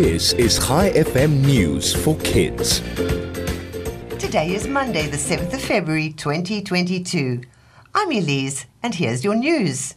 This is Chai FM News for Kids. Today is Monday, the 7th of February 2022. I'm Elise, and here's your news.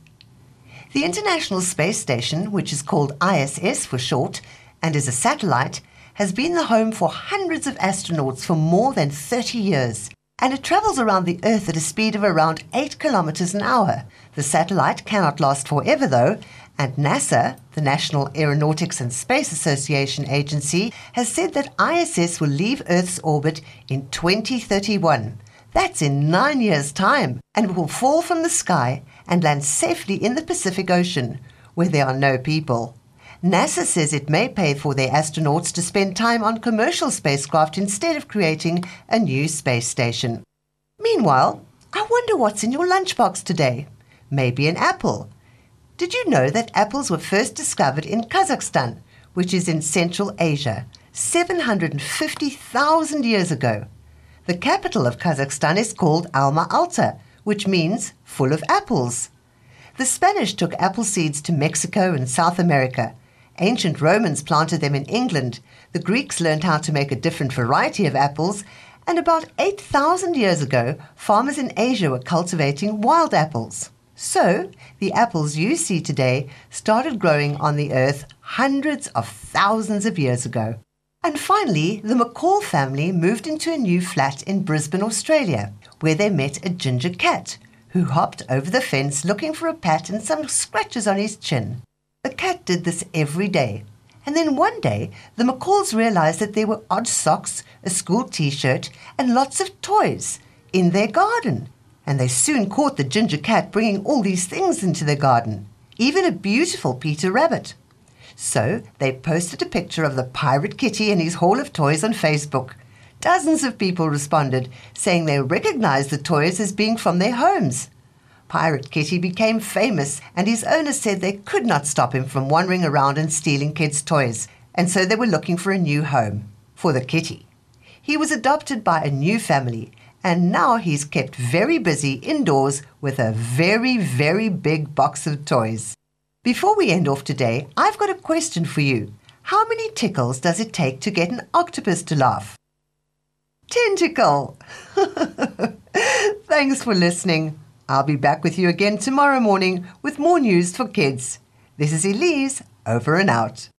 The International Space Station, which is called ISS for short, and is a satellite, has been the home for hundreds of astronauts for more than 30 years. And it travels around the Earth at a speed of around 8 kilometers an hour. The satellite cannot last forever, though, and NASA, the National Aeronautics and Space Association agency, has said that ISS will leave Earth's orbit in 2031. That's in nine years' time, and will fall from the sky and land safely in the Pacific Ocean, where there are no people. NASA says it may pay for their astronauts to spend time on commercial spacecraft instead of creating a new space station. Meanwhile, I wonder what's in your lunchbox today. Maybe an apple did you know that apples were first discovered in Kazakhstan, which is in Central Asia, 750,000 years ago? The capital of Kazakhstan is called Alma Ata, which means full of apples. The Spanish took apple seeds to Mexico and South America. Ancient Romans planted them in England. The Greeks learned how to make a different variety of apples. And about 8,000 years ago, farmers in Asia were cultivating wild apples. So, the apples you see today started growing on the earth hundreds of thousands of years ago. And finally, the McCall family moved into a new flat in Brisbane, Australia, where they met a ginger cat who hopped over the fence looking for a pat and some scratches on his chin. The cat did this every day. And then one day, the McCalls realized that there were odd socks, a school t shirt, and lots of toys in their garden and they soon caught the ginger cat bringing all these things into their garden, even a beautiful Peter rabbit. So they posted a picture of the pirate kitty and his haul of toys on Facebook. Dozens of people responded, saying they recognized the toys as being from their homes. Pirate Kitty became famous, and his owner said they could not stop him from wandering around and stealing kids' toys, and so they were looking for a new home for the kitty. He was adopted by a new family, and now he's kept very busy indoors with a very, very big box of toys. Before we end off today, I've got a question for you. How many tickles does it take to get an octopus to laugh? Tentacle! Thanks for listening. I'll be back with you again tomorrow morning with more news for kids. This is Elise, over and out.